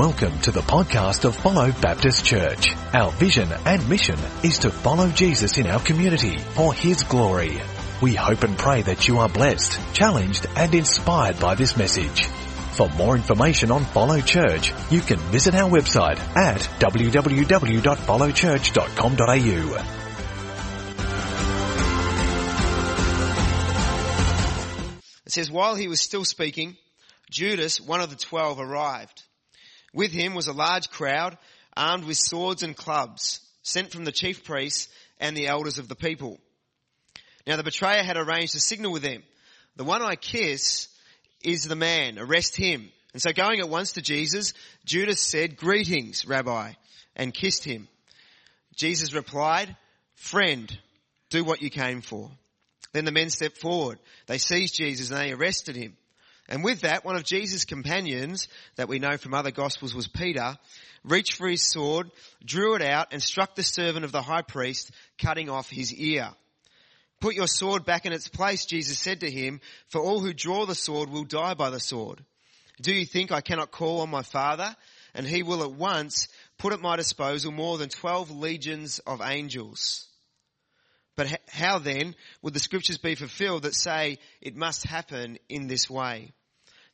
Welcome to the podcast of Follow Baptist Church. Our vision and mission is to follow Jesus in our community for His glory. We hope and pray that you are blessed, challenged and inspired by this message. For more information on Follow Church, you can visit our website at www.followchurch.com.au. It says, while he was still speaking, Judas, one of the twelve, arrived. With him was a large crowd, armed with swords and clubs, sent from the chief priests and the elders of the people. Now the betrayer had arranged a signal with them. The one I kiss is the man. Arrest him. And so going at once to Jesus, Judas said, Greetings, Rabbi, and kissed him. Jesus replied, Friend, do what you came for. Then the men stepped forward. They seized Jesus and they arrested him. And with that, one of Jesus' companions that we know from other gospels was Peter, reached for his sword, drew it out and struck the servant of the high priest, cutting off his ear. Put your sword back in its place, Jesus said to him, for all who draw the sword will die by the sword. Do you think I cannot call on my father and he will at once put at my disposal more than 12 legions of angels? But how then would the scriptures be fulfilled that say it must happen in this way?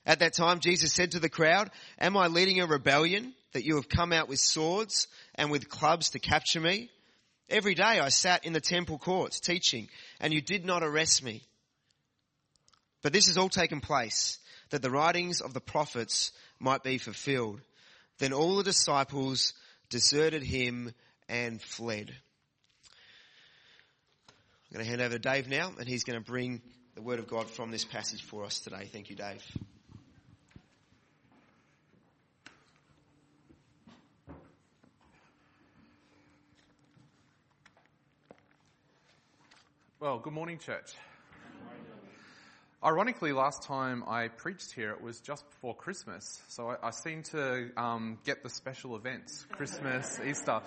At that time, Jesus said to the crowd, am I leading a rebellion that you have come out with swords and with clubs to capture me? Every day I sat in the temple courts teaching and you did not arrest me. But this has all taken place that the writings of the prophets might be fulfilled. Then all the disciples deserted him and fled. I'm going to hand over to Dave now and he's going to bring the word of God from this passage for us today. Thank you, Dave. Well, good morning, church. Ironically, last time I preached here, it was just before Christmas, so I, I seem to um, get the special events Christmas, Easter.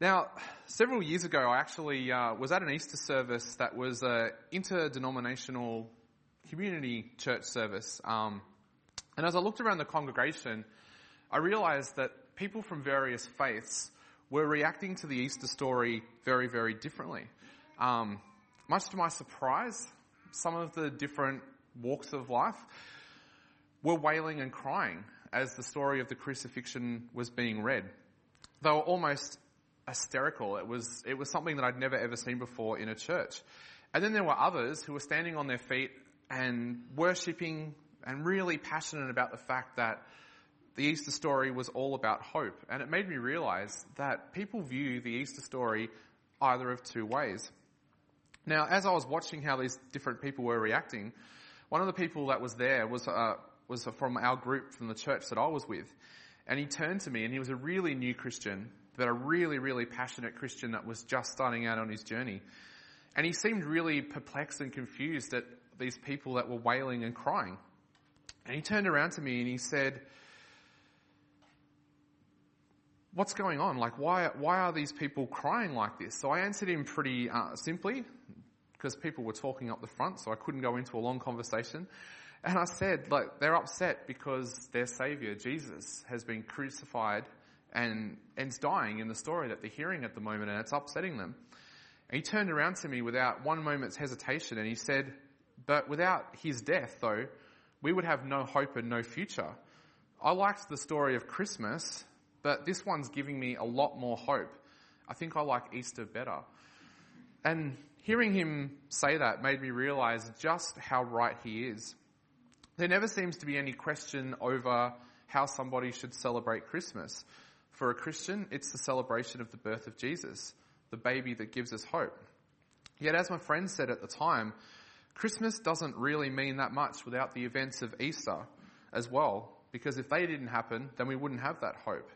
Now, several years ago, I actually uh, was at an Easter service that was an interdenominational community church service. Um, and as I looked around the congregation, I realized that people from various faiths were reacting to the Easter story very, very differently. Um, much to my surprise, some of the different walks of life were wailing and crying as the story of the crucifixion was being read. They were almost hysterical. It was, it was something that I'd never ever seen before in a church. And then there were others who were standing on their feet and worshipping and really passionate about the fact that the Easter story was all about hope. And it made me realize that people view the Easter story either of two ways. Now, as I was watching how these different people were reacting, one of the people that was there was, uh, was from our group from the church that I was with. And he turned to me and he was a really new Christian, but a really, really passionate Christian that was just starting out on his journey. And he seemed really perplexed and confused at these people that were wailing and crying. And he turned around to me and he said, what's going on? Like, why, why are these people crying like this? So I answered him pretty uh, simply because people were talking up the front, so I couldn't go into a long conversation. And I said, like, they're upset because their savior, Jesus, has been crucified and, and's dying in the story that they're hearing at the moment, and it's upsetting them. And he turned around to me without one moment's hesitation and he said, but without his death, though, we would have no hope and no future. I liked the story of Christmas, but this one's giving me a lot more hope. I think I like Easter better. And hearing him say that made me realize just how right he is. There never seems to be any question over how somebody should celebrate Christmas. For a Christian, it's the celebration of the birth of Jesus, the baby that gives us hope. Yet as my friend said at the time, Christmas doesn't really mean that much without the events of Easter as well, because if they didn't happen, then we wouldn't have that hope.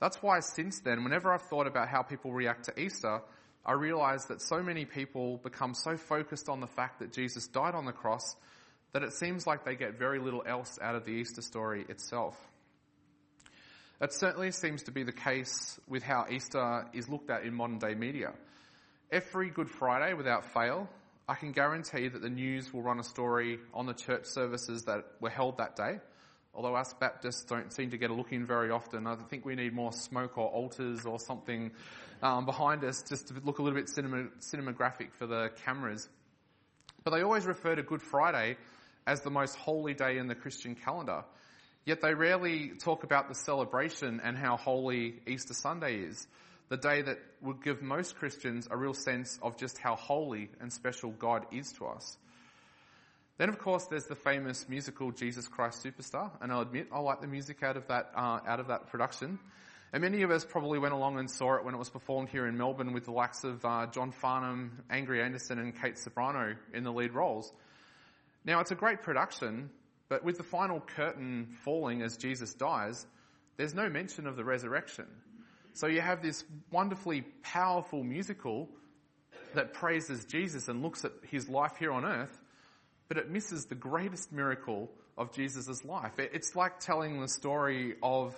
That's why since then, whenever I've thought about how people react to Easter, I realize that so many people become so focused on the fact that Jesus died on the cross that it seems like they get very little else out of the Easter story itself. That certainly seems to be the case with how Easter is looked at in modern day media. Every Good Friday, without fail, I can guarantee that the news will run a story on the church services that were held that day, Although us Baptists don't seem to get a look in very often, I think we need more smoke or altars or something um, behind us just to look a little bit cinema, cinematographic for the cameras. But they always refer to Good Friday as the most holy day in the Christian calendar. Yet they rarely talk about the celebration and how holy Easter Sunday is, the day that would give most Christians a real sense of just how holy and special God is to us. Then, of course, there's the famous musical Jesus Christ Superstar, and I'll admit I like the music out of that uh, out of that production. And many of us probably went along and saw it when it was performed here in Melbourne with the likes of uh, John Farnham, Angry Anderson, and Kate Ceberano in the lead roles. Now, it's a great production, but with the final curtain falling as Jesus dies, there's no mention of the resurrection. So you have this wonderfully powerful musical that praises Jesus and looks at his life here on earth, but it misses the greatest miracle of Jesus' life. It's like telling the story of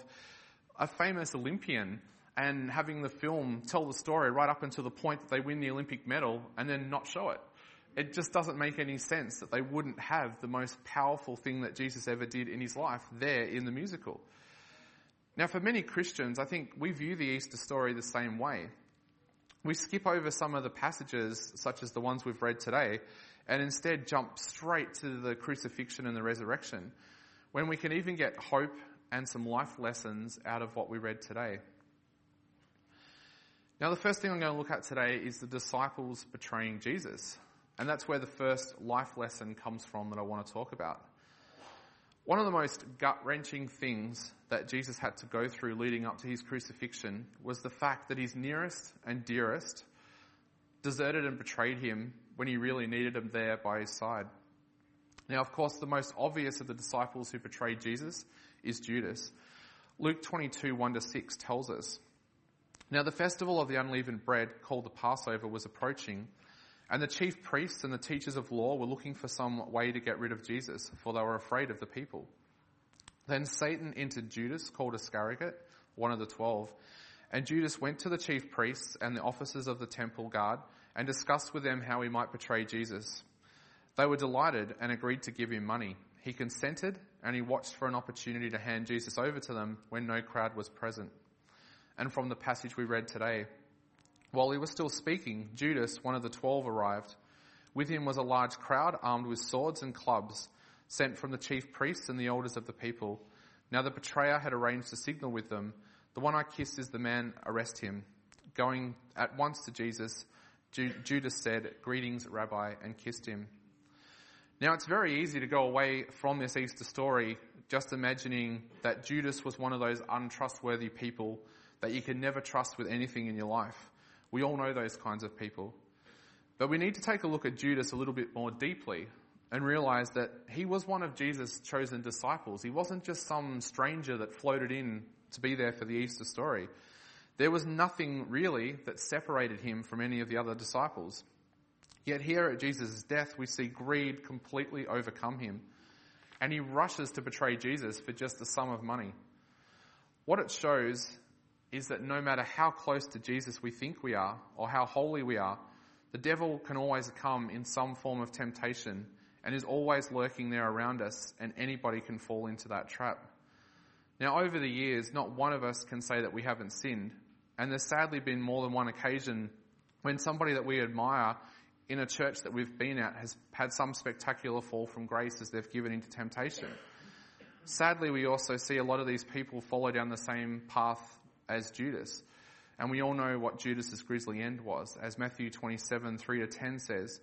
a famous Olympian and having the film tell the story right up until the point that they win the Olympic medal and then not show it. It just doesn't make any sense that they wouldn't have the most powerful thing that Jesus ever did in his life there in the musical. Now, for many Christians, I think we view the Easter story the same way. We skip over some of the passages, such as the ones we've read today, and instead jump straight to the crucifixion and the resurrection, when we can even get hope and some life lessons out of what we read today. Now, the first thing I'm going to look at today is the disciples betraying Jesus. And that's where the first life lesson comes from that I want to talk about. One of the most gut wrenching things that Jesus had to go through leading up to his crucifixion was the fact that his nearest and dearest deserted and betrayed him when he really needed him there by his side. Now, of course, the most obvious of the disciples who betrayed Jesus is Judas. Luke 22, 1 to 6 tells us. Now, the festival of the unleavened bread, called the Passover, was approaching, and the chief priests and the teachers of law were looking for some way to get rid of Jesus, for they were afraid of the people. Then Satan entered Judas, called Iscariot, one of the twelve. And Judas went to the chief priests and the officers of the temple guard and discussed with them how he might betray Jesus. They were delighted and agreed to give him money. He consented and he watched for an opportunity to hand Jesus over to them when no crowd was present. And from the passage we read today, while he was still speaking, Judas, one of the twelve, arrived. With him was a large crowd armed with swords and clubs, sent from the chief priests and the elders of the people. Now the betrayer had arranged a signal with them. The one I kissed is the man, arrest him. Going at once to Jesus, Judas said, Greetings, Rabbi, and kissed him. Now it's very easy to go away from this Easter story just imagining that Judas was one of those untrustworthy people that you can never trust with anything in your life. We all know those kinds of people. But we need to take a look at Judas a little bit more deeply and realize that he was one of Jesus' chosen disciples. He wasn't just some stranger that floated in to be there for the Easter story. There was nothing really that separated him from any of the other disciples. Yet here at Jesus' death, we see greed completely overcome him, and he rushes to betray Jesus for just a sum of money. What it shows is that no matter how close to Jesus we think we are, or how holy we are, the devil can always come in some form of temptation and is always lurking there around us, and anybody can fall into that trap. Now, over the years, not one of us can say that we haven't sinned, and there's sadly been more than one occasion when somebody that we admire in a church that we've been at has had some spectacular fall from grace as they've given into temptation. Sadly, we also see a lot of these people follow down the same path as Judas. And we all know what Judas's grisly end was, as Matthew 27, 3 to 10 says.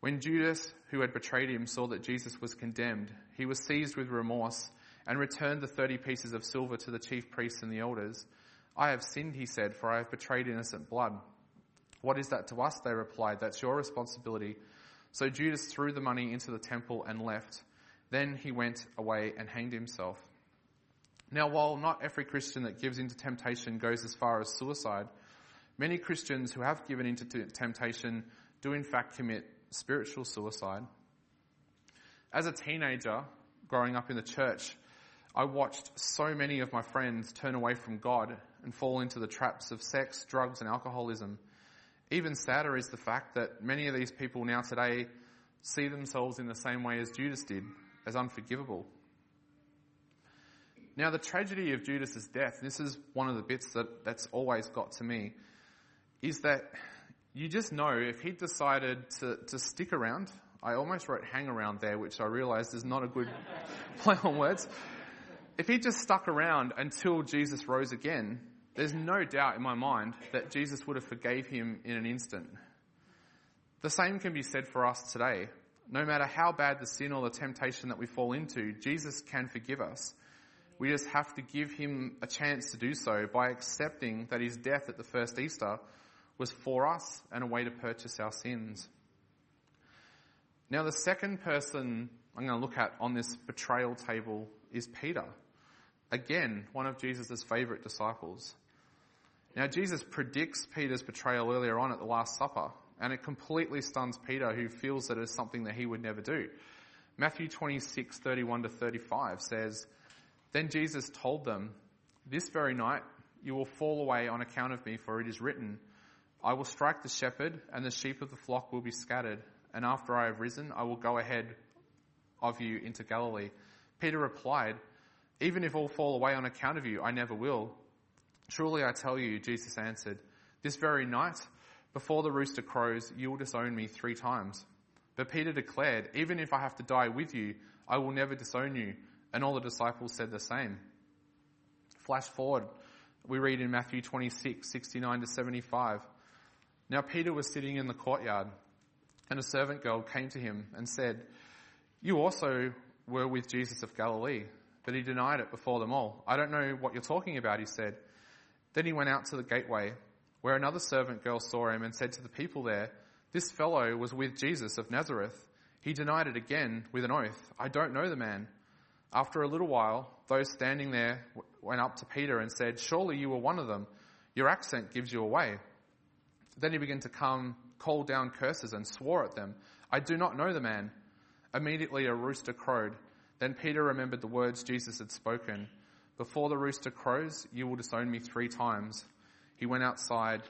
When Judas, who had betrayed him, saw that Jesus was condemned, he was seized with remorse and returned the 30 pieces of silver to the chief priests and the elders. I have sinned, he said, for I have betrayed innocent blood. What is that to us? They replied. That's your responsibility. So Judas threw the money into the temple and left. Then he went away and hanged himself. Now, while not every Christian that gives into temptation goes as far as suicide, many Christians who have given into temptation do in fact commit spiritual suicide. As a teenager growing up in the church, I watched so many of my friends turn away from God and fall into the traps of sex, drugs, and alcoholism. Even sadder is the fact that many of these people now today see themselves in the same way as Judas did, as unforgivable. Now, the tragedy of Judas's death, this is one of the bits that, that's always got to me, is that you just know if he decided to, to stick around, I almost wrote hang around there, which I realized is not a good play on words. If he just stuck around until Jesus rose again, there's no doubt in my mind that Jesus would have forgave him in an instant. The same can be said for us today. No matter how bad the sin or the temptation that we fall into, Jesus can forgive us. We just have to give him a chance to do so by accepting that his death at the first Easter was for us and a way to purchase our sins. Now, the second person I'm going to look at on this betrayal table is Peter. Again, one of Jesus' favourite disciples. Now, Jesus predicts Peter's betrayal earlier on at the Last Supper, and it completely stuns Peter, who feels that it's something that he would never do. Matthew 26, 31 to 35 says, Then Jesus told them, This very night you will fall away on account of me, for it is written, I will strike the shepherd, and the sheep of the flock will be scattered. And after I have risen, I will go ahead of you into Galilee. Peter replied, Even if all fall away on account of you, I never will. Truly I tell you, Jesus answered, This very night, before the rooster crows, you will disown me three times. But Peter declared, Even if I have to die with you, I will never disown you. And all the disciples said the same. Flash forward, we read in Matthew 26, 69 to 75. Now Peter was sitting in the courtyard, and a servant girl came to him and said, You also were with Jesus of Galilee. But he denied it before them all. I don't know what you're talking about, he said. Then he went out to the gateway, where another servant girl saw him and said to the people there, This fellow was with Jesus of Nazareth. He denied it again with an oath, I don't know the man. After a little while, those standing there went up to Peter and said, Surely you were one of them. Your accent gives you away. Then he began to come, call down curses, and swore at them. I do not know the man. Immediately a rooster crowed. Then Peter remembered the words Jesus had spoken Before the rooster crows, you will disown me three times. He went outside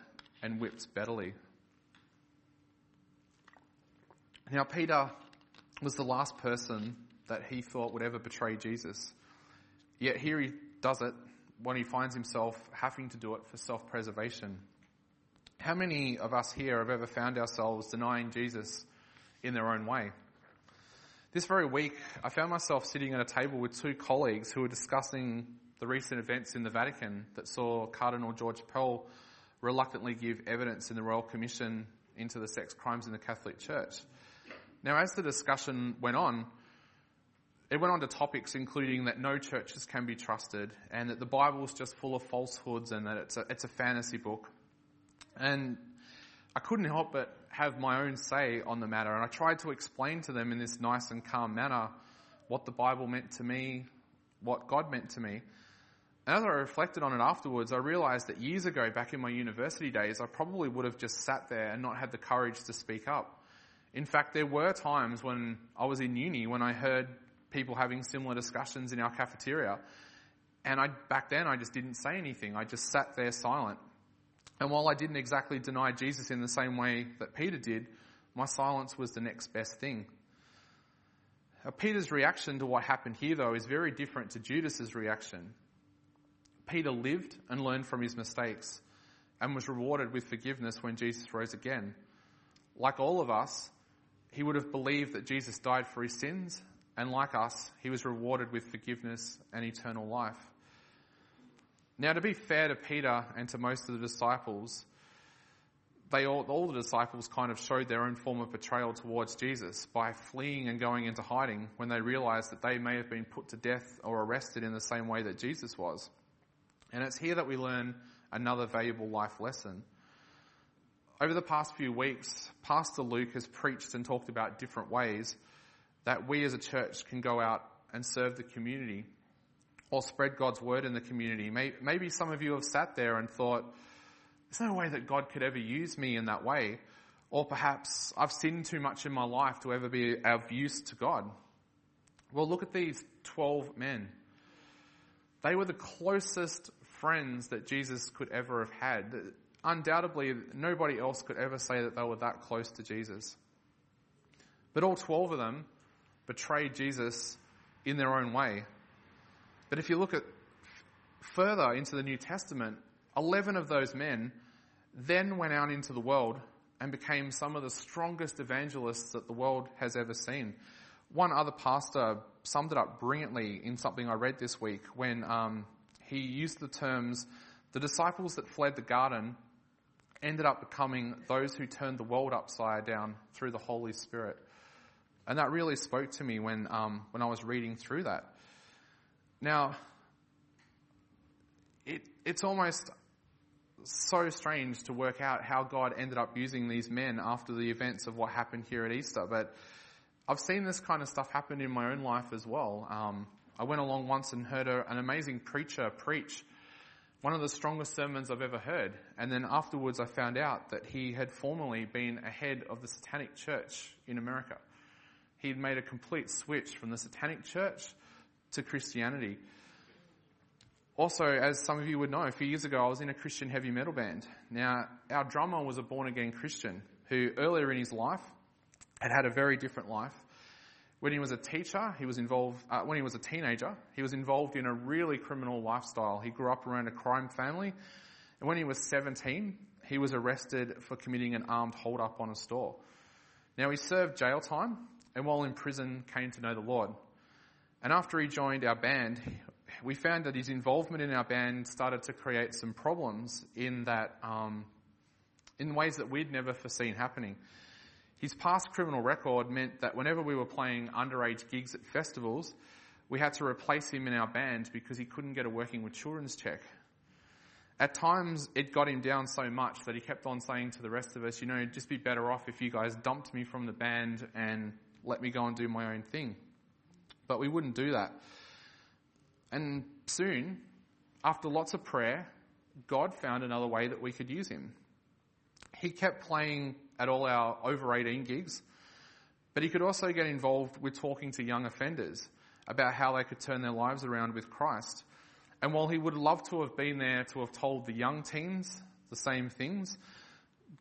and whipped bitterly. Now, Peter was the last person that he thought would ever betray Jesus. Yet here he does it when he finds himself having to do it for self preservation. How many of us here have ever found ourselves denying Jesus in their own way? This very week, I found myself sitting at a table with two colleagues who were discussing the recent events in the Vatican that saw Cardinal George Pell reluctantly give evidence in the Royal Commission into the sex crimes in the Catholic Church. Now, as the discussion went on, it went on to topics including that no churches can be trusted and that the Bible is just full of falsehoods and that it's a, it's a fantasy book. And I couldn't help but have my own say on the matter. And I tried to explain to them in this nice and calm manner what the Bible meant to me, what God meant to me. And as I reflected on it afterwards, I realized that years ago, back in my university days, I probably would have just sat there and not had the courage to speak up. In fact, there were times when I was in uni when I heard people having similar discussions in our cafeteria. And I, back then, I just didn't say anything. I just sat there silent. And while I didn't exactly deny Jesus in the same way that Peter did, my silence was the next best thing. Now, Peter's reaction to what happened here, though, is very different to Judas's reaction. Peter lived and learned from his mistakes and was rewarded with forgiveness when Jesus rose again. Like all of us, he would have believed that Jesus died for his sins, and like us, he was rewarded with forgiveness and eternal life. Now, to be fair to Peter and to most of the disciples, they all, all the disciples kind of showed their own form of betrayal towards Jesus by fleeing and going into hiding when they realized that they may have been put to death or arrested in the same way that Jesus was. And it's here that we learn another valuable life lesson. Over the past few weeks, Pastor Luke has preached and talked about different ways that we as a church can go out and serve the community or spread God's word in the community. Maybe some of you have sat there and thought, there's no way that God could ever use me in that way. Or perhaps I've sinned too much in my life to ever be of use to God. Well, look at these 12 men. They were the closest friends that Jesus could ever have had. Undoubtedly, nobody else could ever say that they were that close to Jesus. But all 12 of them betrayed Jesus in their own way. But if you look at further into the New Testament, 11 of those men then went out into the world and became some of the strongest evangelists that the world has ever seen. One other pastor summed it up brilliantly in something I read this week when um, he used the terms the disciples that fled the garden ended up becoming those who turned the world upside down through the Holy Spirit. And that really spoke to me when, um, when I was reading through that. Now, it, it's almost so strange to work out how God ended up using these men after the events of what happened here at Easter. But I've seen this kind of stuff happen in my own life as well. Um, I went along once and heard a, an amazing preacher preach one of the strongest sermons I've ever heard. And then afterwards I found out that he had formerly been a head of the Satanic Church in America. He'd made a complete switch from the Satanic Church to Christianity. Also, as some of you would know, a few years ago I was in a Christian heavy metal band. Now, our drummer was a born again Christian who earlier in his life had had a very different life. When he was a teacher, he was involved, uh, when he was a teenager, he was involved in a really criminal lifestyle. He grew up around a crime family. And when he was 17, he was arrested for committing an armed hold-up on a store. Now he served jail time and while in prison came to know the Lord. And after he joined our band, we found that his involvement in our band started to create some problems in that, um, in ways that we'd never foreseen happening. His past criminal record meant that whenever we were playing underage gigs at festivals, we had to replace him in our band because he couldn't get a working with children's check. At times, it got him down so much that he kept on saying to the rest of us, you know, just be better off if you guys dumped me from the band and let me go and do my own thing. But we wouldn't do that. And soon, after lots of prayer, God found another way that we could use him. He kept playing at all our over 18 gigs, but he could also get involved with talking to young offenders about how they could turn their lives around with Christ. And while he would love to have been there to have told the young teens the same things,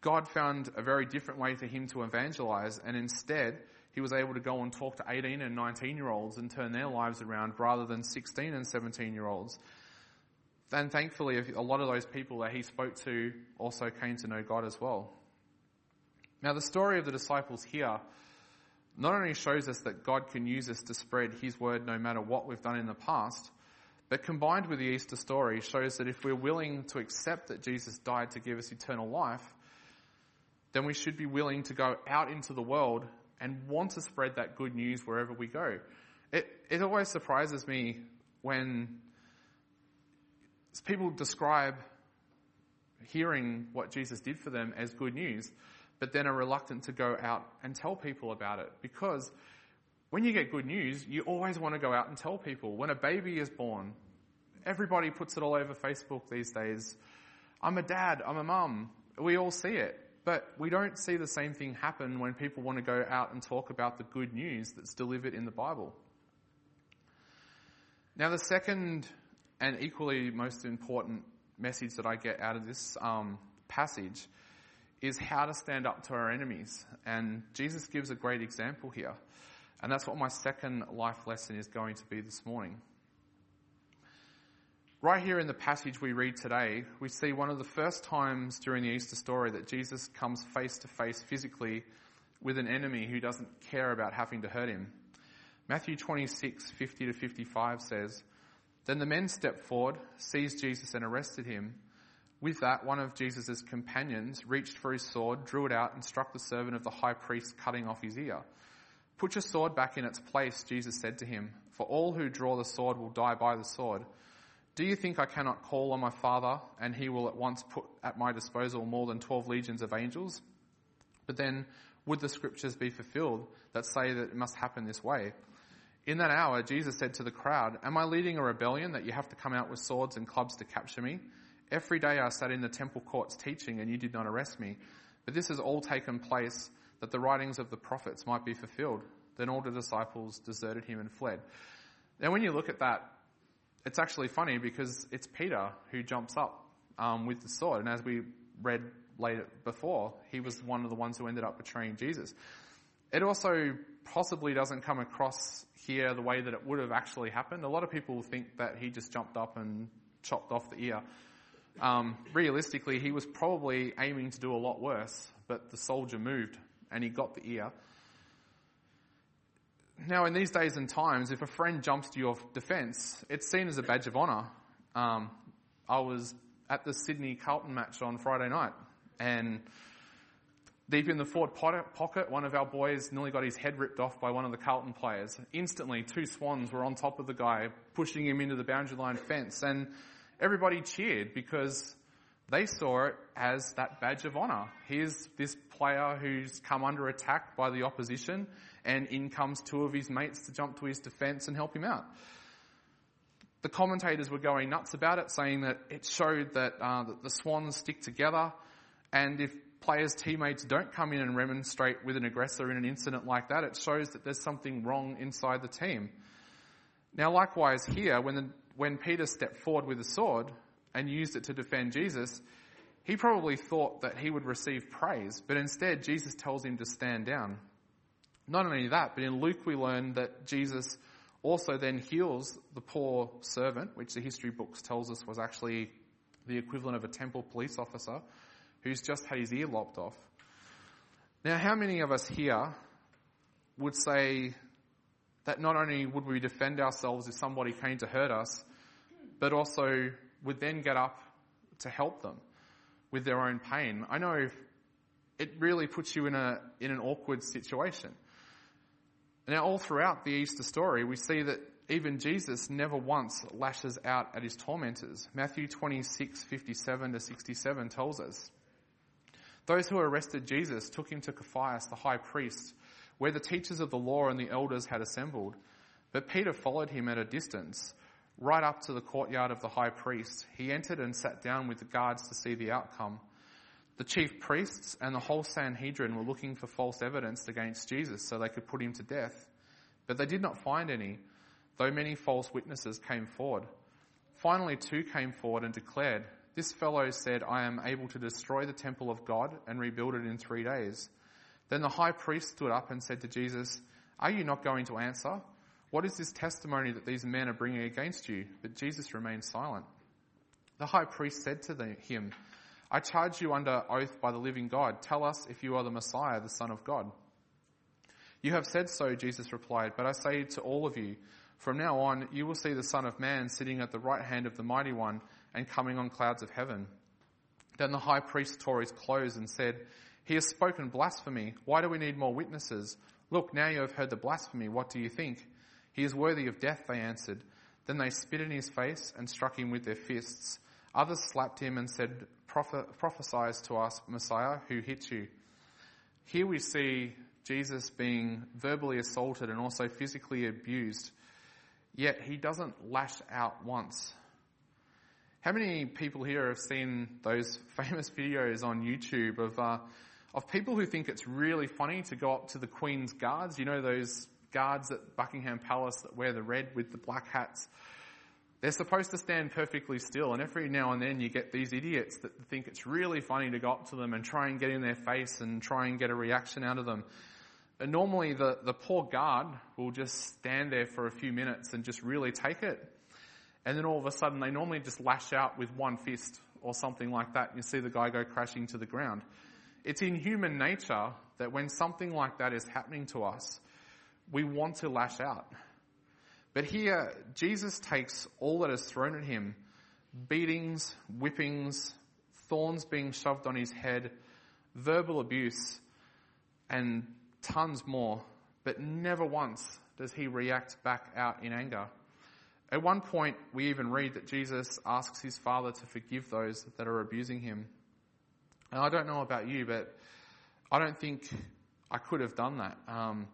God found a very different way for him to evangelize, and instead, he was able to go and talk to 18 and 19 year olds and turn their lives around rather than 16 and 17 year olds. And thankfully, a lot of those people that he spoke to also came to know God as well. Now, the story of the disciples here not only shows us that God can use us to spread his word no matter what we've done in the past, but combined with the Easter story shows that if we're willing to accept that Jesus died to give us eternal life, then we should be willing to go out into the world and want to spread that good news wherever we go. It, it always surprises me when people describe hearing what Jesus did for them as good news, but then are reluctant to go out and tell people about it. Because when you get good news, you always want to go out and tell people. When a baby is born, everybody puts it all over Facebook these days. I'm a dad, I'm a mum. We all see it. But we don't see the same thing happen when people want to go out and talk about the good news that's delivered in the Bible. Now, the second and equally most important message that I get out of this um, passage is how to stand up to our enemies. And Jesus gives a great example here. And that's what my second life lesson is going to be this morning. Right here in the passage we read today, we see one of the first times during the Easter story that Jesus comes face to face physically with an enemy who doesn't care about having to hurt him. Matthew 26, 50 to 55 says, Then the men stepped forward, seized Jesus and arrested him. With that, one of Jesus' companions reached for his sword, drew it out and struck the servant of the high priest, cutting off his ear. Put your sword back in its place, Jesus said to him, for all who draw the sword will die by the sword. Do you think I cannot call on my Father and he will at once put at my disposal more than 12 legions of angels? But then would the scriptures be fulfilled that say that it must happen this way? In that hour, Jesus said to the crowd, Am I leading a rebellion that you have to come out with swords and clubs to capture me? Every day I sat in the temple courts teaching and you did not arrest me. But this has all taken place that the writings of the prophets might be fulfilled. Then all the disciples deserted him and fled. Now when you look at that, it's actually funny because it's Peter who jumps up um, with the sword, and as we read later before, he was one of the ones who ended up betraying Jesus. It also possibly doesn't come across here the way that it would have actually happened. A lot of people think that he just jumped up and chopped off the ear. Um, realistically, he was probably aiming to do a lot worse, but the soldier moved and he got the ear. Now, in these days and times, if a friend jumps to your defence, it's seen as a badge of honour. Um, I was at the Sydney Carlton match on Friday night, and deep in the forward pocket, one of our boys nearly got his head ripped off by one of the Carlton players. Instantly, two swans were on top of the guy, pushing him into the boundary line fence, and everybody cheered because they saw it as that badge of honour. Here's this player who's come under attack by the opposition, and in comes two of his mates to jump to his defence and help him out. The commentators were going nuts about it, saying that it showed that, uh, that the Swans stick together, and if players' teammates don't come in and remonstrate with an aggressor in an incident like that, it shows that there's something wrong inside the team. Now, likewise here, when, the, when Peter stepped forward with a sword and used it to defend Jesus, he probably thought that he would receive praise, but instead Jesus tells him to stand down. Not only that, but in Luke we learn that Jesus also then heals the poor servant, which the history books tells us was actually the equivalent of a temple police officer who's just had his ear lopped off. Now, how many of us here would say that not only would we defend ourselves if somebody came to hurt us, but also would then get up to help them with their own pain? I know it really puts you in a in an awkward situation. Now, all throughout the Easter story, we see that even Jesus never once lashes out at his tormentors. Matthew 26, 57 to 67 tells us. Those who arrested Jesus took him to Caiaphas, the high priest, where the teachers of the law and the elders had assembled. But Peter followed him at a distance, right up to the courtyard of the high priest. He entered and sat down with the guards to see the outcome. The chief priests and the whole Sanhedrin were looking for false evidence against Jesus so they could put him to death. But they did not find any, though many false witnesses came forward. Finally, two came forward and declared, This fellow said, I am able to destroy the temple of God and rebuild it in three days. Then the high priest stood up and said to Jesus, Are you not going to answer? What is this testimony that these men are bringing against you? But Jesus remained silent. The high priest said to him, I charge you under oath by the living God. Tell us if you are the Messiah, the Son of God. You have said so, Jesus replied, but I say to all of you, from now on you will see the Son of Man sitting at the right hand of the Mighty One and coming on clouds of heaven. Then the high priest tore his clothes and said, He has spoken blasphemy. Why do we need more witnesses? Look, now you have heard the blasphemy. What do you think? He is worthy of death, they answered. Then they spit in his face and struck him with their fists. Others slapped him and said, prophesies to us, Messiah, who hit you. Here we see Jesus being verbally assaulted and also physically abused, yet he doesn't lash out once. How many people here have seen those famous videos on YouTube of, uh, of people who think it's really funny to go up to the Queen's guards? You know those guards at Buckingham Palace that wear the red with the black hats? They're supposed to stand perfectly still, and every now and then you get these idiots that think it's really funny to go up to them and try and get in their face and try and get a reaction out of them. And normally the, the poor guard will just stand there for a few minutes and just really take it. And then all of a sudden they normally just lash out with one fist or something like that and you see the guy go crashing to the ground. It's in human nature that when something like that is happening to us, we want to lash out. But here, Jesus takes all that is thrown at him beatings, whippings, thorns being shoved on his head, verbal abuse, and tons more. But never once does he react back out in anger. At one point, we even read that Jesus asks his Father to forgive those that are abusing him. And I don't know about you, but I don't think I could have done that. Um,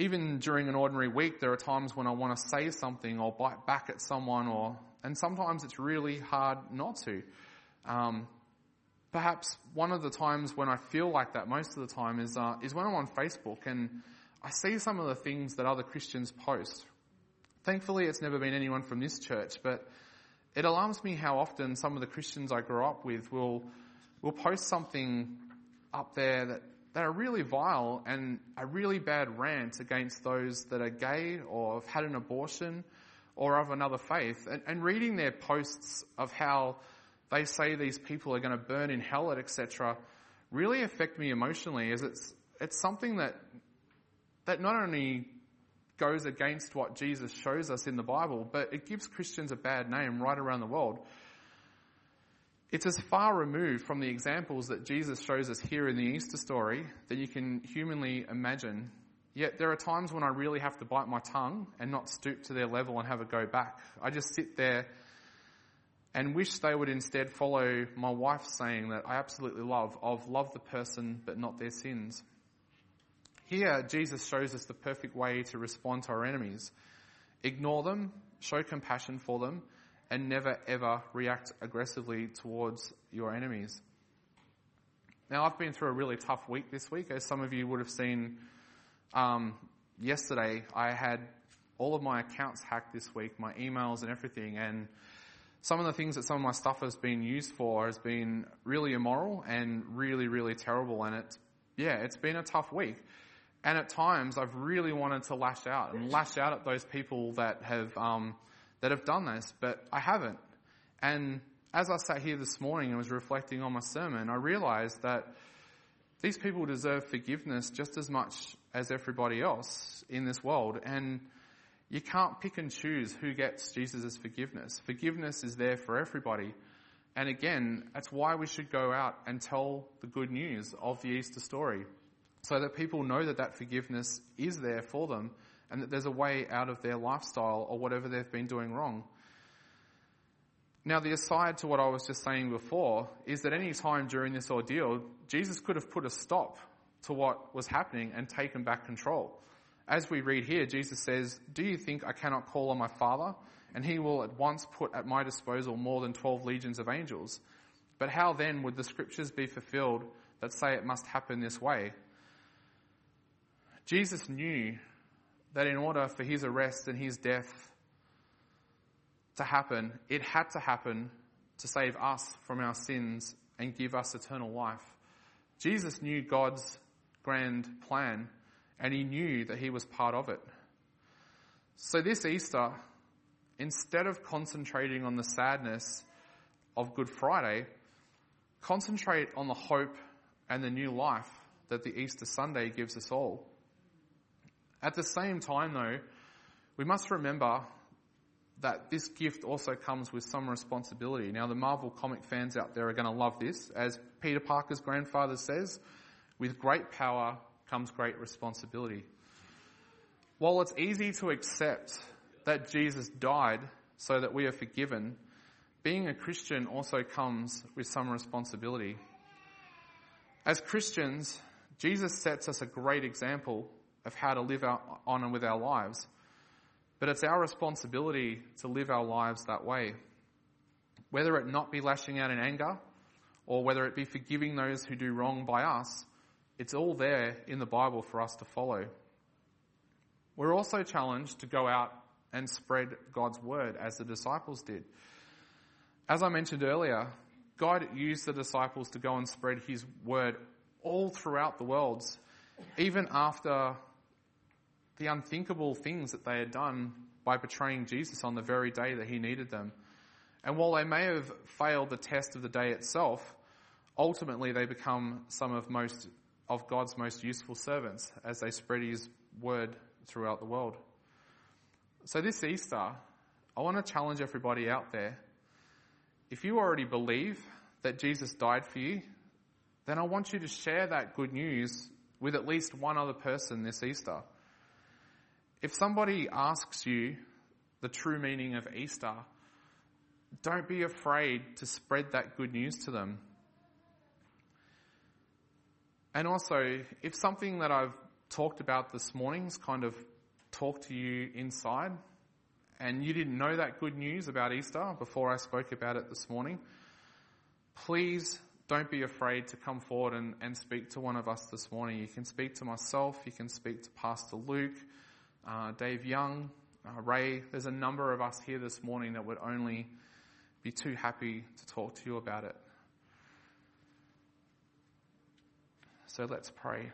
even during an ordinary week, there are times when I want to say something or bite back at someone, or and sometimes it's really hard not to. Um, perhaps one of the times when I feel like that most of the time is uh, is when I'm on Facebook and I see some of the things that other Christians post. Thankfully, it's never been anyone from this church, but it alarms me how often some of the Christians I grew up with will will post something up there that that are really vile and a really bad rant against those that are gay or have had an abortion or of another faith. And, and reading their posts of how they say these people are going to burn in hell, etc., really affect me emotionally as it's, it's something that, that not only goes against what Jesus shows us in the Bible, but it gives Christians a bad name right around the world. It's as far removed from the examples that Jesus shows us here in the Easter story that you can humanly imagine. Yet there are times when I really have to bite my tongue and not stoop to their level and have a go back. I just sit there and wish they would instead follow my wife's saying that I absolutely love of love the person but not their sins. Here, Jesus shows us the perfect way to respond to our enemies. Ignore them, show compassion for them, and never ever react aggressively towards your enemies. Now, I've been through a really tough week this week. As some of you would have seen um, yesterday, I had all of my accounts hacked this week, my emails and everything, and some of the things that some of my stuff has been used for has been really immoral and really, really terrible. And it's, yeah, it's been a tough week. And at times I've really wanted to lash out and lash out at those people that have, um, that have done this, but I haven't. And as I sat here this morning and was reflecting on my sermon, I realized that these people deserve forgiveness just as much as everybody else in this world. And you can't pick and choose who gets Jesus' forgiveness. Forgiveness is there for everybody. And again, that's why we should go out and tell the good news of the Easter story. So that people know that that forgiveness is there for them and that there's a way out of their lifestyle or whatever they've been doing wrong. Now, the aside to what I was just saying before is that any time during this ordeal, Jesus could have put a stop to what was happening and taken back control as we read here, Jesus says, Do you think I cannot call on my Father, and he will at once put at my disposal more than 12 legions of angels? But how then would the scriptures be fulfilled that say it must happen this way? Jesus knew that in order for his arrest and his death to happen, it had to happen to save us from our sins and give us eternal life. Jesus knew God's grand plan and he knew that he was part of it. So this Easter, instead of concentrating on the sadness of Good Friday, concentrate on the hope and the new life that the Easter Sunday gives us all. At the same time though, we must remember that this gift also comes with some responsibility. Now the Marvel comic fans out there are going to love this. As Peter Parker's grandfather says, with great power comes great responsibility. While it's easy to accept that Jesus died so that we are forgiven, being a Christian also comes with some responsibility. As Christians, Jesus sets us a great example of how to live our, on and with our lives. But it's our responsibility to live our lives that way. Whether it not be lashing out in anger, or whether it be forgiving those who do wrong by us, it's all there in the Bible for us to follow. We're also challenged to go out and spread God's word as the disciples did. As I mentioned earlier, God used the disciples to go and spread his word all throughout the worlds, even after the unthinkable things that they had done by betraying Jesus on the very day that he needed them. And while they may have failed the test of the day itself, ultimately they become some of most of God's most useful servants as they spread his word throughout the world. So this Easter, I want to challenge everybody out there. If you already believe that Jesus died for you, then I want you to share that good news with at least one other person this Easter. If somebody asks you the true meaning of Easter, don't be afraid to spread that good news to them. And also, if something that I've talked about this morning has kind of talked to you inside, and you didn't know that good news about Easter before I spoke about it this morning, please don't be afraid to come forward and, and speak to one of us this morning. You can speak to myself, you can speak to Pastor Luke, uh, Dave Young, uh, Ray. There's a number of us here this morning that would only be too happy to talk to you about it. So let's pray.